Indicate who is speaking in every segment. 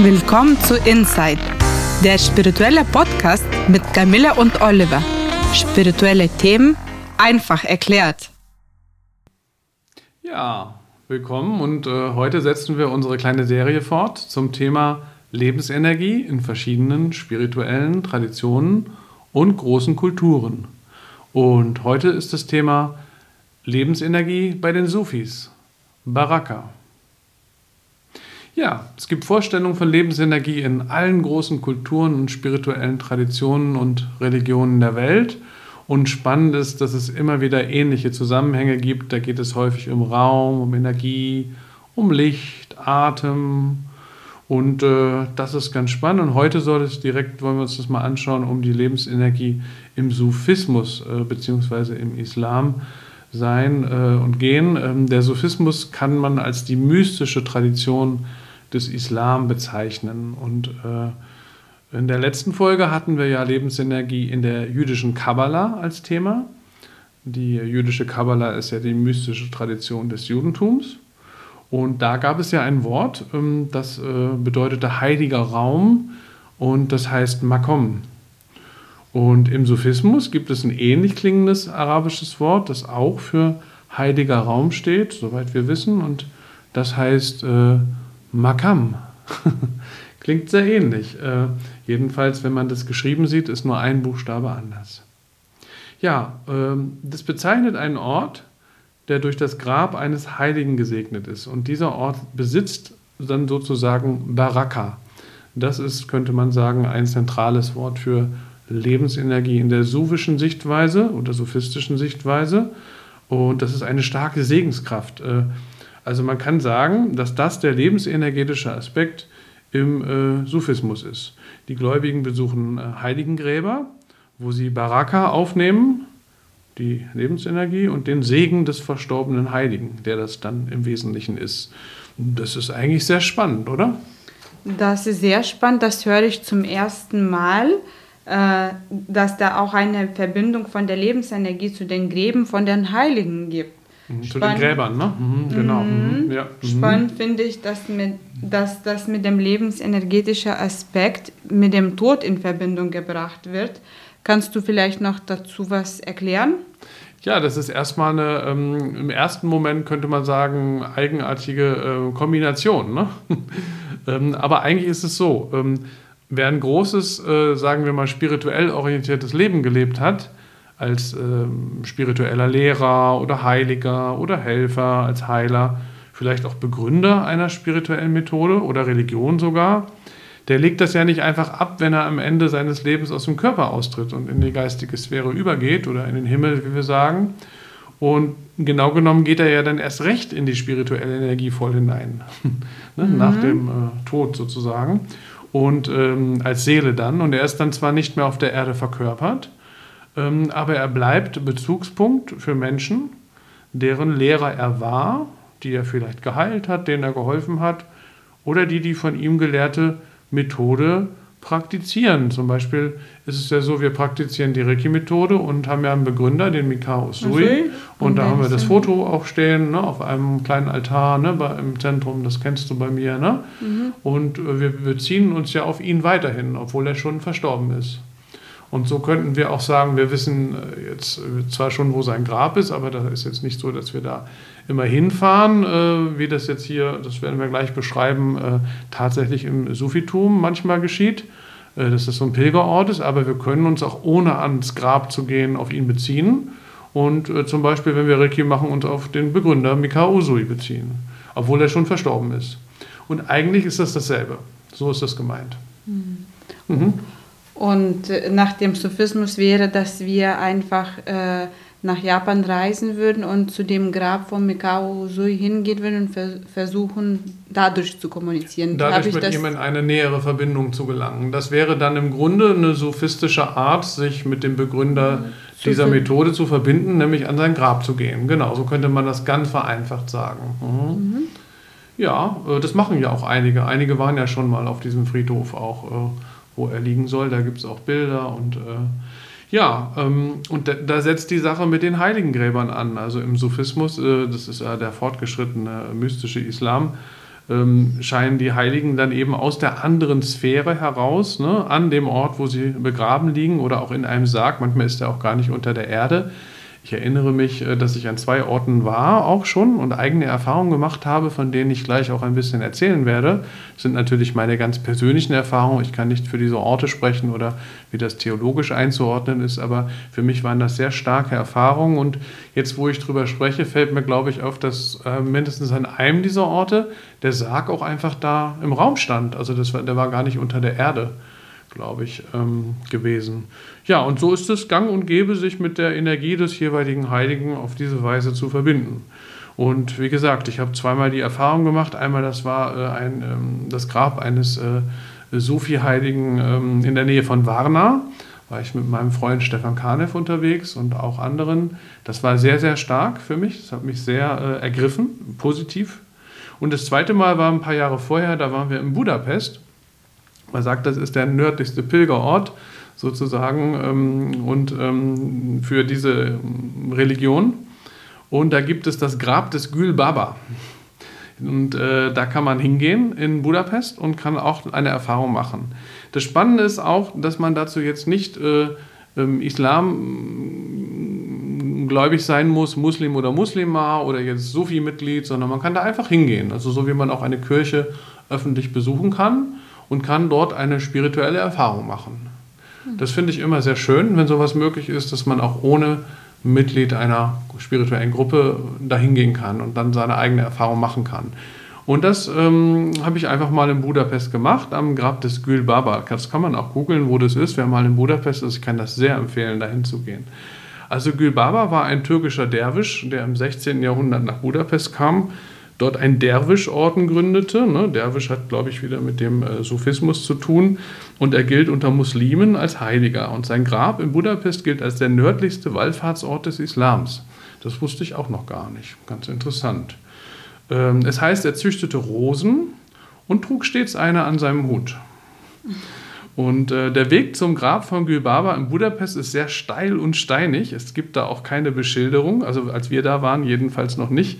Speaker 1: Willkommen zu Inside, der spirituelle Podcast mit Camilla und Oliver. Spirituelle Themen einfach erklärt.
Speaker 2: Ja, willkommen und äh, heute setzen wir unsere kleine Serie fort zum Thema Lebensenergie in verschiedenen spirituellen Traditionen und großen Kulturen. Und heute ist das Thema Lebensenergie bei den Sufis, Baraka. Ja, es gibt Vorstellungen von Lebensenergie in allen großen Kulturen und spirituellen Traditionen und Religionen der Welt. Und spannend ist, dass es immer wieder ähnliche Zusammenhänge gibt. Da geht es häufig um Raum, um Energie, um Licht, Atem. Und äh, das ist ganz spannend. Und heute soll es direkt, wollen wir uns das mal anschauen, um die Lebensenergie im Sufismus äh, bzw. im Islam sein äh, und gehen. Ähm, der Sufismus kann man als die mystische Tradition des Islam bezeichnen. Und äh, in der letzten Folge hatten wir ja Lebensenergie in der jüdischen Kabbala als Thema. Die jüdische Kabbala ist ja die mystische Tradition des Judentums. Und da gab es ja ein Wort, ähm, das äh, bedeutete heiliger Raum und das heißt Makom. Und im Sufismus gibt es ein ähnlich klingendes arabisches Wort, das auch für heiliger Raum steht, soweit wir wissen. Und das heißt äh, Makam. Klingt sehr ähnlich. Äh, jedenfalls, wenn man das geschrieben sieht, ist nur ein Buchstabe anders. Ja, äh, das bezeichnet einen Ort, der durch das Grab eines Heiligen gesegnet ist. Und dieser Ort besitzt dann sozusagen Baraka. Das ist, könnte man sagen, ein zentrales Wort für Lebensenergie in der sufischen Sichtweise oder sophistischen Sichtweise. Und das ist eine starke Segenskraft. Äh, also man kann sagen, dass das der lebensenergetische Aspekt im äh, Sufismus ist. Die Gläubigen besuchen äh, Heiligengräber, wo sie Baraka aufnehmen, die Lebensenergie und den Segen des verstorbenen Heiligen, der das dann im Wesentlichen ist. Das ist eigentlich sehr spannend, oder?
Speaker 1: Das ist sehr spannend, das höre ich zum ersten Mal, äh, dass da auch eine Verbindung von der Lebensenergie zu den Gräben von den Heiligen gibt.
Speaker 2: Mhm, zu den Gräbern, ne? Mhm, genau. Mhm.
Speaker 1: mhm. Ja. Mhm. Spannend finde ich, dass, mit, dass das mit dem lebensenergetischen Aspekt mit dem Tod in Verbindung gebracht wird. Kannst du vielleicht noch dazu was erklären?
Speaker 2: Ja, das ist erstmal eine, ähm, im ersten Moment könnte man sagen, eigenartige äh, Kombination. Ne? ähm, aber eigentlich ist es so, ähm, wer ein großes, äh, sagen wir mal, spirituell orientiertes Leben gelebt hat, als ähm, spiritueller Lehrer oder Heiliger oder Helfer, als Heiler, vielleicht auch Begründer einer spirituellen Methode oder Religion sogar, der legt das ja nicht einfach ab, wenn er am Ende seines Lebens aus dem Körper austritt und in die geistige Sphäre übergeht oder in den Himmel, wie wir sagen. Und genau genommen geht er ja dann erst recht in die spirituelle Energie voll hinein, ne? mhm. nach dem äh, Tod sozusagen. Und ähm, als Seele dann. Und er ist dann zwar nicht mehr auf der Erde verkörpert, aber er bleibt Bezugspunkt für Menschen, deren Lehrer er war, die er vielleicht geheilt hat, denen er geholfen hat, oder die die von ihm gelehrte Methode praktizieren. Zum Beispiel ist es ja so, wir praktizieren die Reiki-Methode und haben ja einen Begründer, den Mikao Sui. Okay. Und, da haben wir das Foto auch stehen, ne, auf einem kleinen Altar ne, bei, im Zentrum, das kennst du bei mir. Ne? Mhm. Und äh, wir beziehen uns ja auf ihn weiterhin, obwohl er schon verstorben ist. Und so könnten wir auch sagen, wir wissen äh, jetzt äh, zwar schon, wo sein Grab ist, aber das ist jetzt nicht so, dass wir da immer hinfahren, äh, wie das jetzt hier, das werden wir gleich beschreiben, tatsächlich im Sufitum manchmal geschieht, dass das so ein Pilgerort ist, aber wir können uns auch ohne ans Grab zu gehen auf ihn beziehen und zum Beispiel, wenn wir Reiki machen, uns auf den Begründer Mikao Usui beziehen, obwohl er schon verstorben ist. Und eigentlich ist das dasselbe. So ist das gemeint. Mhm.
Speaker 1: Mhm. Und äh, nach dem Sufismus wäre, dass wir einfach äh, nach Japan reisen würden und zu dem Grab von Mikao Usui hingehen würden und vers versuchen, dadurch zu kommunizieren.
Speaker 2: Dadurch mit ihm in eine nähere Verbindung zu gelangen. Das wäre dann im Grunde eine sophistische Art, sich mit dem Begründer dieser Methode zu verbinden, nämlich an sein Grab zu gehen. Genau, so könnte man das ganz vereinfacht sagen. Mhm. Mhm. Ja, äh, das machen ja auch einige. Einige waren ja schon mal auf diesem Friedhof auch äh, wo er liegen soll. Da gibt es auch Bilder und äh, ja, ähm, und da, da, setzt die Sache mit den Heiligengräbern an. Also im Sufismus, äh, das ist ja der fortgeschrittene mystische Islam, ähm, scheinen die Heiligen dann eben aus der anderen Sphäre heraus, ne, an dem Ort, wo sie begraben liegen oder auch in einem Sarg, manchmal ist er auch gar nicht unter der Erde, ich erinnere mich, äh, dass ich an zwei Orten war, auch schon und eigene Erfahrungen gemacht habe, von denen ich gleich auch ein bisschen erzählen werde. Das sind natürlich meine ganz persönlichen Erfahrungen. Ich kann nicht für diese Orte sprechen oder wie das theologisch einzuordnen ist, aber für mich waren das sehr starke Erfahrungen. Und jetzt, wo ich drüber spreche, fällt mir, glaube ich, auf, dass äh, mindestens an einem dieser Orte der Sarg auch einfach da im Raum stand. Also das war, der war gar nicht unter der Erde glaube ich, ähm, gewesen. Ja, und so ist es gang und gäbe, sich mit der Energie des jeweiligen Heiligen auf diese Weise zu verbinden. Und wie gesagt, ich habe zweimal die Erfahrung gemacht. Einmal, das war äh, ein, ähm, das Grab eines äh, Sufi-Heiligen ähm, in der Nähe von Varna. War ich mit meinem Freund Stefan Kanev unterwegs und auch anderen. Das war sehr, sehr stark für mich. Das hat mich sehr äh, ergriffen, positiv. Und das zweite Mal war ein paar Jahre vorher, da waren wir in Budapest man sagt, das ist der nördlichste Pilgerort sozusagen ähm, und ähm, für diese ähm, Religion. Und da gibt es das Grab des Gül Baba. Und äh, da kann man hingehen in Budapest und kann auch eine Erfahrung machen. Das Spannende ist auch, dass man dazu jetzt nicht äh, Islam gläubig sein muss, Muslim oder Muslima oder jetzt Sufi-Mitglied, sondern man kann da einfach hingehen. Also so wie man auch eine Kirche öffentlich besuchen kann und kann dort eine spirituelle Erfahrung machen. Das finde ich immer sehr schön, wenn sowas möglich ist, dass man auch ohne Mitglied einer spirituellen Gruppe dahin gehen kann und dann seine eigene Erfahrung machen kann. Und das ähm, habe ich einfach mal in Budapest gemacht, am Grab des Gül Baba. Das kann man auch googeln, wo das ist. Wer mal in Budapest ist, kann das sehr empfehlen, dahin zu gehen. Also Gül Baba war ein türkischer Derwisch, der im 16. Jahrhundert nach Budapest kam dort einen Derwischorden gründete. Ne? Derwisch hat, glaube ich, wieder mit dem äh, Sufismus zu tun. Und er gilt unter Muslimen als Heiliger. Und sein Grab in Budapest gilt als der nördlichste Wallfahrtsort des Islams. Das wusste ich auch noch gar nicht. Ganz interessant. Ähm, es heißt, er züchtete Rosen und trug stets eine an seinem Hut. Und äh, der Weg zum Grab von Gülbaba in Budapest ist sehr steil und steinig. Es gibt da auch keine Beschilderung, also als wir da waren, jedenfalls noch nicht.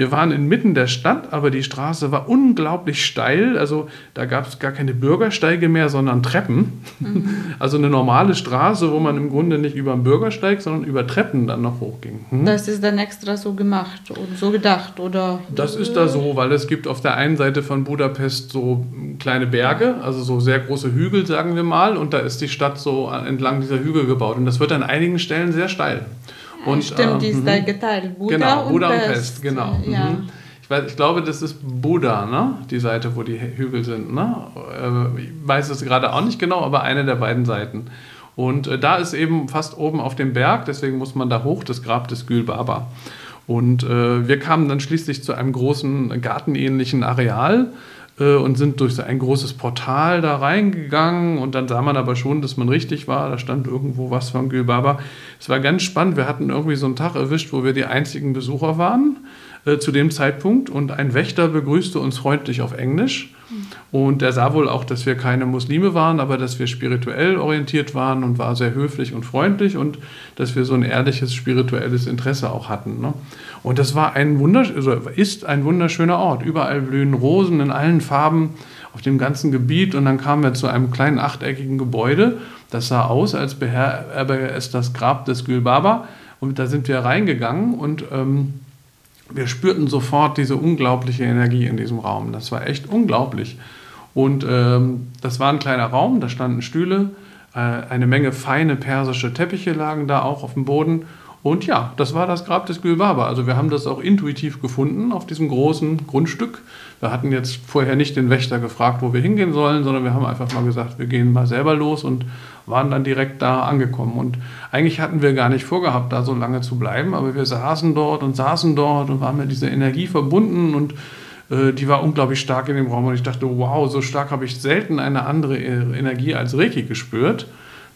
Speaker 2: Wir waren inmitten der Stadt, aber die Straße war unglaublich steil. Also da gab es gar keine Bürgersteige mehr, sondern Treppen. Mhm. Also eine normale Straße, wo man im Grunde nicht über den Bürgersteig, sondern über Treppen dann noch hochging.
Speaker 1: Hm? Das ist dann extra so gemacht und so gedacht, oder?
Speaker 2: Das ist da so, weil es gibt auf der einen Seite von Budapest so kleine Berge, also so sehr große Hügel, sagen wir mal, und da ist die Stadt so entlang dieser Hügel gebaut. Und das wird an einigen Stellen sehr steil.
Speaker 1: Und, Stimmt, die ist da mhm. geteilt.
Speaker 2: Buddha genau, und Buddha und Pest, Pest genau. Ja. Mhm. Ich, weiß, ich glaube, das ist Buddha, ne? die Seite, wo die Hügel sind. Ne? Äh, ich weiß es gerade auch nicht genau, aber eine der beiden Seiten. Und äh, da ist eben fast oben auf dem Berg, deswegen muss man da hoch, das Grab des Gül Baba. Und äh, wir kamen dann schließlich zu einem großen gartenähnlichen Areal äh, und sind durch ein großes Portal da reingegangen und dann sah man aber schon, dass man richtig war. Da stand irgendwo was von Gülbaba. Es war ganz spannend. Wir hatten irgendwie so einen Tag erwischt, wo wir die einzigen Besucher waren äh, zu dem Zeitpunkt und ein Wächter begrüßte uns freundlich auf Englisch. Und er sah wohl auch, dass wir keine Muslime waren, aber dass wir spirituell orientiert waren und war sehr höflich und freundlich und dass wir so ein ehrliches spirituelles Interesse auch hatten. Ne? Und das war ein also ist ein wunderschöner Ort. Überall blühen Rosen in allen Farben auf dem ganzen Gebiet. Und dann kamen wir zu einem kleinen achteckigen Gebäude. Das sah aus, als beherberge es das Grab des Gülbaba. Und da sind wir reingegangen und ähm, wir spürten sofort diese unglaubliche Energie in diesem Raum. Das war echt unglaublich. Und ähm, das war ein kleiner Raum, da standen Stühle, äh, eine Menge feine persische Teppiche lagen da auch auf dem Boden. Und ja, das war das Grab des Gülbaba. Also wir haben das auch intuitiv gefunden auf diesem großen Grundstück. Wir hatten jetzt vorher nicht den Wächter gefragt, wo wir hingehen sollen, sondern wir haben einfach mal gesagt, wir gehen mal selber los und waren dann direkt da angekommen. Und eigentlich hatten wir gar nicht vorgehabt, da so lange zu bleiben, aber wir saßen dort und saßen dort und waren mit dieser Energie verbunden und die war unglaublich stark in dem Raum. Und ich dachte, wow, so stark habe ich selten eine andere Energie als Reiki gespürt.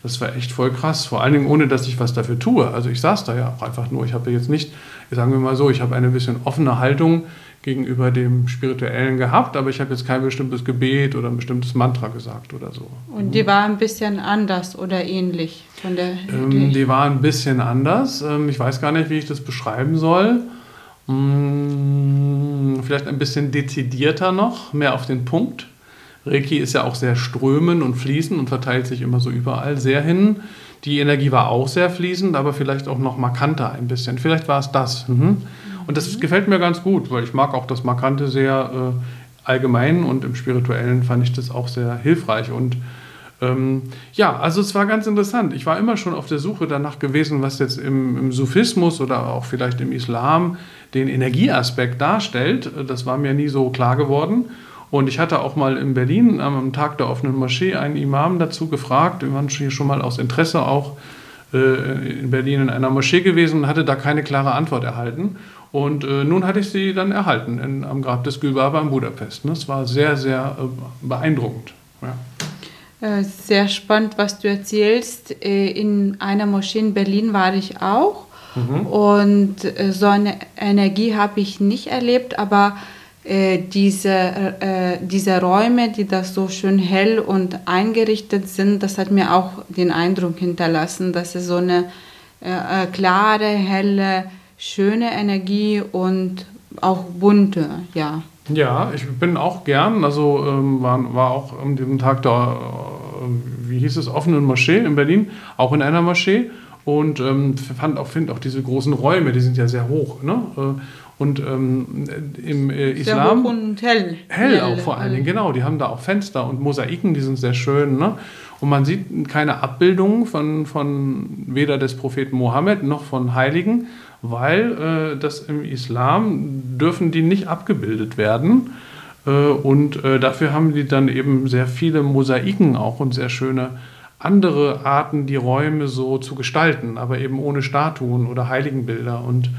Speaker 2: Das war echt voll krass, vor allen Dingen ohne, dass ich was dafür tue. Also ich saß da ja auch einfach nur. Ich habe jetzt nicht, sagen wir mal so, ich habe eine bisschen offene Haltung gegenüber dem Spirituellen gehabt, aber ich habe jetzt kein bestimmtes Gebet oder ein bestimmtes Mantra gesagt oder so.
Speaker 1: Und die war ein bisschen anders oder ähnlich von der?
Speaker 2: Ähm, die war ein bisschen anders. Ähm, ich weiß gar nicht, wie ich das beschreiben soll. Hm, vielleicht ein bisschen dezidierter noch, mehr auf den Punkt. Reiki ist ja auch sehr strömend und fließend und verteilt sich immer so überall sehr hin. Die Energie war auch sehr fließend, aber vielleicht auch noch markanter ein bisschen. Vielleicht war es das. Mhm. Und das gefällt mir ganz gut, weil ich mag auch das Markante sehr äh, allgemein und im Spirituellen fand ich das auch sehr hilfreich. Und ähm, ja, also es war ganz interessant. Ich war immer schon auf der Suche danach gewesen, was jetzt im, im Sufismus oder auch vielleicht im Islam den Energieaspekt darstellt. Das war mir nie so klar geworden. Und ich hatte auch mal in Berlin am Tag der offenen Moschee einen Imam dazu gefragt. Wir waren schon mal aus Interesse auch äh, in Berlin in einer Moschee gewesen und hatte da keine klare Antwort erhalten. Und äh, nun hatte ich sie dann erhalten in, am Grab des Gülbaba in Budapest. Das war sehr, sehr äh, beeindruckend.
Speaker 1: Ja. Äh, sehr spannend, was du erzählst. Äh, in einer Moschee in Berlin war ich auch. Mhm. Und äh, so eine Energie habe ich nicht erlebt, aber diese, diese Räume, die das so schön hell und eingerichtet sind, das hat mir auch den Eindruck hinterlassen, dass es so eine klare, helle, schöne Energie und auch bunte, ja.
Speaker 2: Ja, ich bin auch gern, also ähm, war, war auch an diesem Tag da, äh, wie hieß es, offenen Moschee in Berlin, auch in einer Moschee und ähm, fand auch, finde auch diese großen Räume, die sind ja sehr hoch, ne? Äh, und ähm, im äh, Islam.
Speaker 1: Sehr hoch und hell.
Speaker 2: Hell auch vor allen Dingen, genau. Die haben da auch Fenster und Mosaiken, die sind sehr schön. Ne? Und man sieht keine Abbildungen von, von weder des Propheten Mohammed noch von Heiligen, weil äh, das im Islam dürfen die nicht abgebildet werden. Äh, und äh, dafür haben die dann eben sehr viele Mosaiken auch und sehr schöne andere Arten, die Räume so zu gestalten, aber eben ohne Statuen oder Heiligenbilder. Und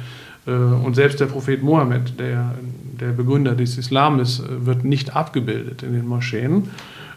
Speaker 2: äh, und selbst der Prophet Mohammed, der, der Begründer des Islams, äh, wird nicht abgebildet in den Moscheen.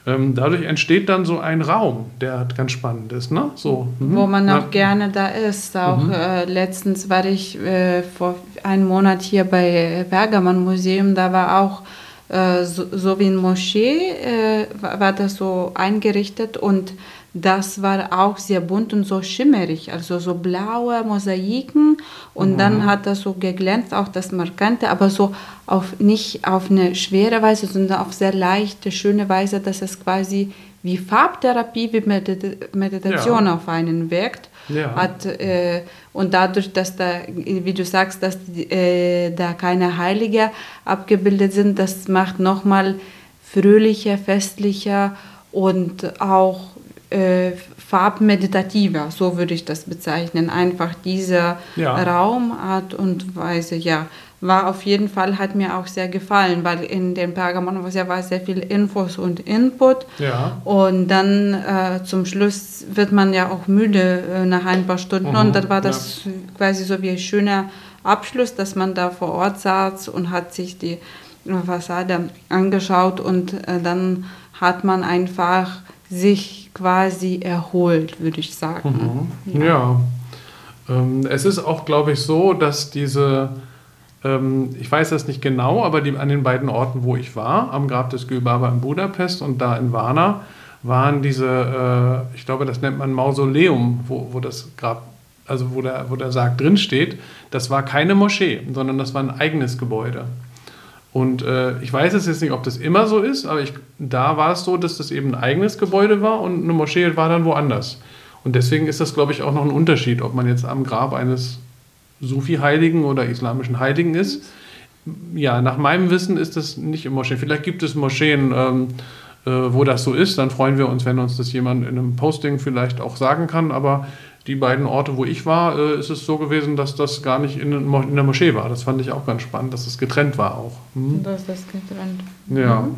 Speaker 2: Ähm, dadurch entsteht dann so ein Raum, der ganz spannend ist. Ne? So,
Speaker 1: mhm. Wo man auch ja. gerne da ist. Auch mhm. äh, letztens war ich äh, vor einem Monat hier bei Bergaman Museum, da war auch äh, so, so, wie ein Moschee, äh, war, war das so eingerichtet und das war auch sehr bunt und so schimmerig, also so blaue Mosaiken und mhm. dann hat das so geglänzt, auch das Markante, aber so auf, nicht auf eine schwere Weise, sondern auf sehr leichte, schöne Weise, dass es quasi wie Farbtherapie, wie Medit Meditation ja. auf einen wirkt. Ja. Hat, äh, und dadurch, dass da, wie du sagst, dass äh, da keine Heilige abgebildet sind, das macht nochmal fröhlicher, festlicher und auch äh, farbmeditativer, so würde ich das bezeichnen. Einfach dieser ja. Raumart und Weise, ja, war auf jeden Fall, hat mir auch sehr gefallen, weil in dem Pergamon war sehr viel Infos und Input. Ja. Und dann äh, zum Schluss wird man ja auch müde äh, nach ein paar Stunden. Mhm, und dann war das ja. quasi so wie ein schöner Abschluss, dass man da vor Ort saß und hat sich die Fassade angeschaut und äh, dann hat man einfach sich quasi erholt, würde ich sagen.
Speaker 2: Mhm. Ja. ja. Ähm, es ist auch, glaube ich, so, dass diese, ähm, ich weiß das nicht genau, aber die, an den beiden Orten, wo ich war, am Grab des Gülbaba in Budapest und da in Varna, waren diese, äh, ich glaube, das nennt man Mausoleum, wo, wo das Grab, also wo der, wo der Sarg drinsteht, das war keine Moschee, sondern das war ein eigenes Gebäude. Und äh, ich weiß jetzt nicht, ob das immer so ist, aber ich, da war es so, dass das eben ein eigenes Gebäude war und eine Moschee war dann woanders. Und deswegen ist das, glaube ich, auch noch ein Unterschied, ob man jetzt am Grab eines Sufi-Heiligen oder islamischen Heiligen ist. Ja, nach meinem Wissen ist das nicht im Moscheen. Vielleicht gibt es Moscheen, ähm, äh, wo das so ist. Dann freuen wir uns, wenn uns das jemand in einem Posting vielleicht auch sagen kann. Aber die beiden Orte, wo ich war, äh, ist es so gewesen, dass das gar nicht in, in, der Moschee war. Das fand ich auch ganz spannend, dass es getrennt war auch.
Speaker 1: Mhm. Dass das getrennt.
Speaker 2: Ja. Mhm.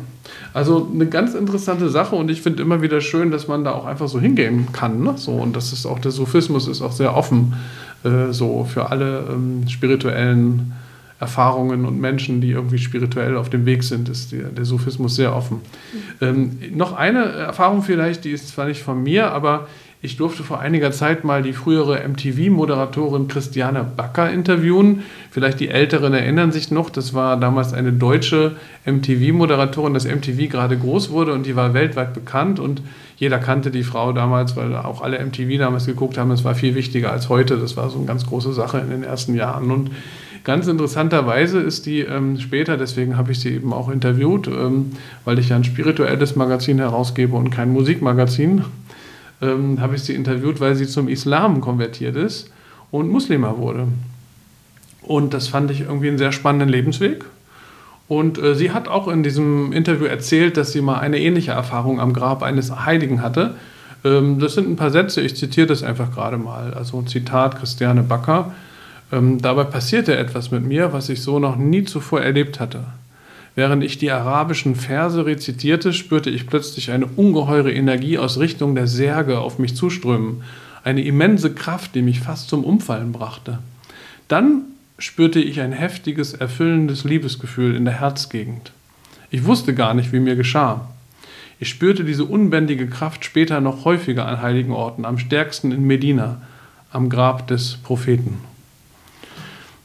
Speaker 2: Also eine ganz interessante Sache und ich finde immer wieder schön, dass man da auch einfach so hingehen kann. Ne? So, und das ist auch der Sufismus ist auch sehr offen äh, so für alle ähm, spirituellen Erfahrungen und Menschen, die irgendwie spirituell auf dem Weg sind, ist der, der Sufismus sehr offen. Mhm. Ähm, noch eine Erfahrung vielleicht, die ist zwar nicht von mir, aber ich durfte vor einiger Zeit mal die frühere MTV-Moderatorin Christiane Backer interviewen. Vielleicht die Älteren erinnern sich noch, das war damals eine deutsche MTV-Moderatorin, dass MTV gerade groß wurde und die war weltweit bekannt und jeder kannte die Frau damals, weil auch alle MTV damals geguckt haben. Es war viel wichtiger als heute. Das war so eine ganz große Sache in den ersten Jahren. Und Ganz interessanterweise ist die ähm, später, deswegen habe ich sie eben auch interviewt, ähm, weil ich ja ein spirituelles Magazin herausgebe und kein Musikmagazin, ähm, habe ich sie interviewt, weil sie zum Islam konvertiert ist und Muslima wurde. Und das fand ich irgendwie einen sehr spannenden Lebensweg. Und äh, sie hat auch in diesem Interview erzählt, dass sie mal eine ähnliche Erfahrung am Grab eines Heiligen hatte. Ähm, das sind ein paar Sätze, ich zitiere das einfach gerade mal. Also ein Zitat Christiane Backer. Ähm, dabei passierte etwas mit mir, was ich so noch nie zuvor erlebt hatte. Während ich die arabischen Verse rezitierte, spürte ich plötzlich eine ungeheure Energie aus Richtung der Särge auf mich zuströmen. Eine immense Kraft, die mich fast zum Umfallen brachte. Dann spürte ich ein heftiges, erfüllendes Liebesgefühl in der Herzgegend. Ich wusste gar nicht, wie mir geschah. Ich spürte diese unbändige Kraft später noch häufiger an heiligen Orten, am stärksten in Medina, am Grab des Propheten.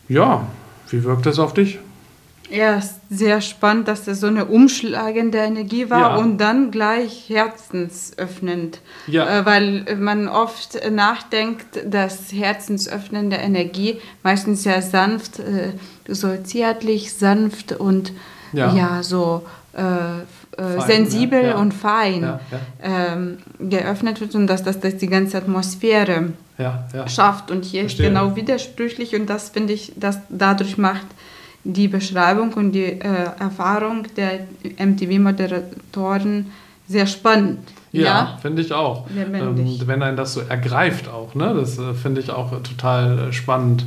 Speaker 2: Ja, wie wirkt das auf dich?
Speaker 1: Ja, sehr spannend, dass das so eine umschlagende Energie war ja. und dann gleich herzensöffnend. Ja. Äh, weil man oft nachdenkt, dass herzensöffnende Energie meistens sehr sanft, äh, so zärtlich, sanft und ja, ja so fein, sensibel ja, und fein ähm, geöffnet wird und dass das, die ganze Atmosphäre schafft. Und hier Verstehe. ist genau widersprüchlich und das finde ich, dass dadurch macht die Beschreibung und die äh, Erfahrung der MTV-Moderatoren sehr spannend.
Speaker 2: Ja, ja? finde ich auch. Ähm, wenn einen das so ergreift auch, ne? das äh, finde ich auch total äh, spannend.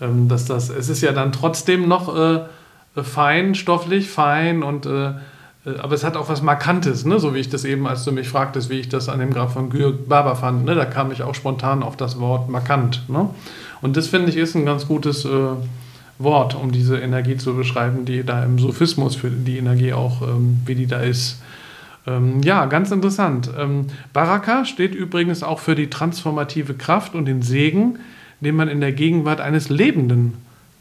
Speaker 2: Ähm, dass das, es ist ja dann trotzdem noch äh, fein, stofflich, fein und äh, äh, aber es hat auch was Markantes, ne? so wie ich das eben, als du mich fragtest, wie ich das an dem Graf von Gürg Baba fand. Ne? Da kam ich auch spontan auf das Wort markant. Ne? Und das finde ich ist ein ganz gutes äh, Wort, um diese Energie zu beschreiben, die da im Sophismus für die Energie auch, ähm, wie die da ist. Ähm, ja, ganz interessant. Ähm, Baraka steht übrigens auch für die transformative Kraft und den Segen, den man in der Gegenwart eines lebenden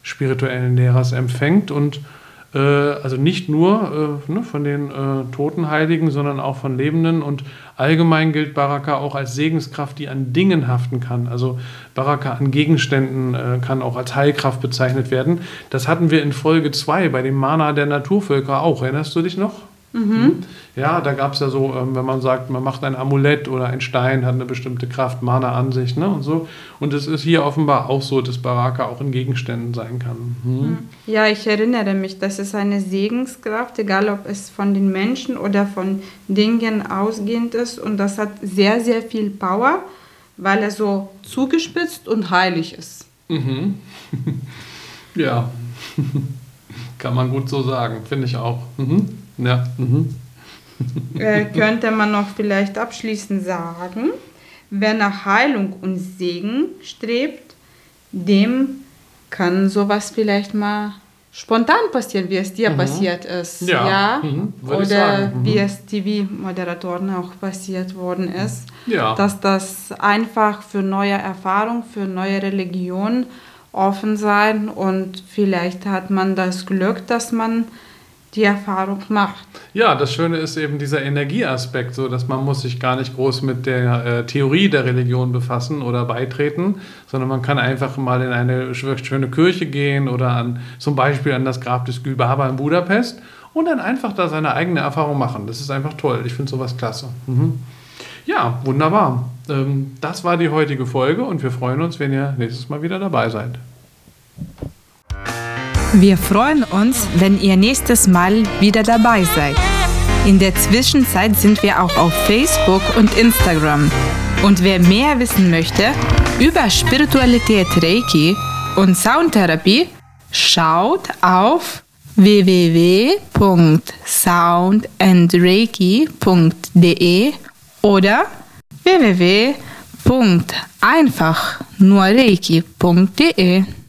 Speaker 2: spirituellen Lehrers empfängt und äh, also nicht nur äh, ne, von den äh, toten Heiligen, sondern auch von Lebenden. Und allgemein gilt Baraka auch als Segenskraft, die an Dingen haften kann. Also Baraka an Gegenständen äh, kann auch als Heilkraft bezeichnet werden. Das hatten wir in Folge 2 bei dem Mana der Naturvölker auch. Erinnerst du dich noch? Mhm. Ja, da gab es ja so, ähm, wenn man sagt, man macht ein Amulett oder ein Stein, hat eine bestimmte Kraft, Mana-Ansicht ne, und so. Und es ist hier offenbar auch so, dass Baraka auch in Gegenständen sein kann. Mhm.
Speaker 1: Ja, ich erinnere mich, das ist eine Segenskraft, egal ob es von den Menschen oder von Dingen ausgehend ist. Und das hat sehr, sehr viel Power, weil er so zugespitzt und heilig ist.
Speaker 2: Mhm. ja, kann man gut so sagen, finde ich auch. Mhm. Ja. Mhm.
Speaker 1: äh, könnte man noch vielleicht abschließend sagen, wer nach Heilung und Segen strebt, dem kann sowas vielleicht mal spontan passieren, wie es dir mhm. passiert ist. Ja. ja? Mhm. Oder mhm. wie es TV-Moderatoren auch passiert worden ist. Ja. Dass das einfach für neue Erfahrungen, für neue Religionen offen sein und vielleicht hat man das Glück, dass man die Erfahrung macht.
Speaker 2: Ja, das Schöne ist eben dieser Energieaspekt, so dass man muss sich gar nicht groß mit der äh, Theorie der Religion befassen oder beitreten, sondern man kann einfach mal in eine schöne Kirche gehen oder an, zum Beispiel an das Grab des Gülbaba in Budapest und dann einfach da seine eigene Erfahrung machen. Das ist einfach toll. Ich finde sowas klasse. Mhm. Ja, wunderbar. Ähm, das war die heutige Folge und wir freuen uns, wenn ihr nächstes Mal wieder dabei seid.
Speaker 3: Wir freuen uns, wenn ihr nächstes Mal wieder dabei seid. In der Zwischenzeit sind wir auch auf Facebook und Instagram. Und wer mehr wissen möchte über Spiritualität Reiki und Soundtherapie, schaut auf www.soundandreiki.de oder www.einfachnurreiki.de.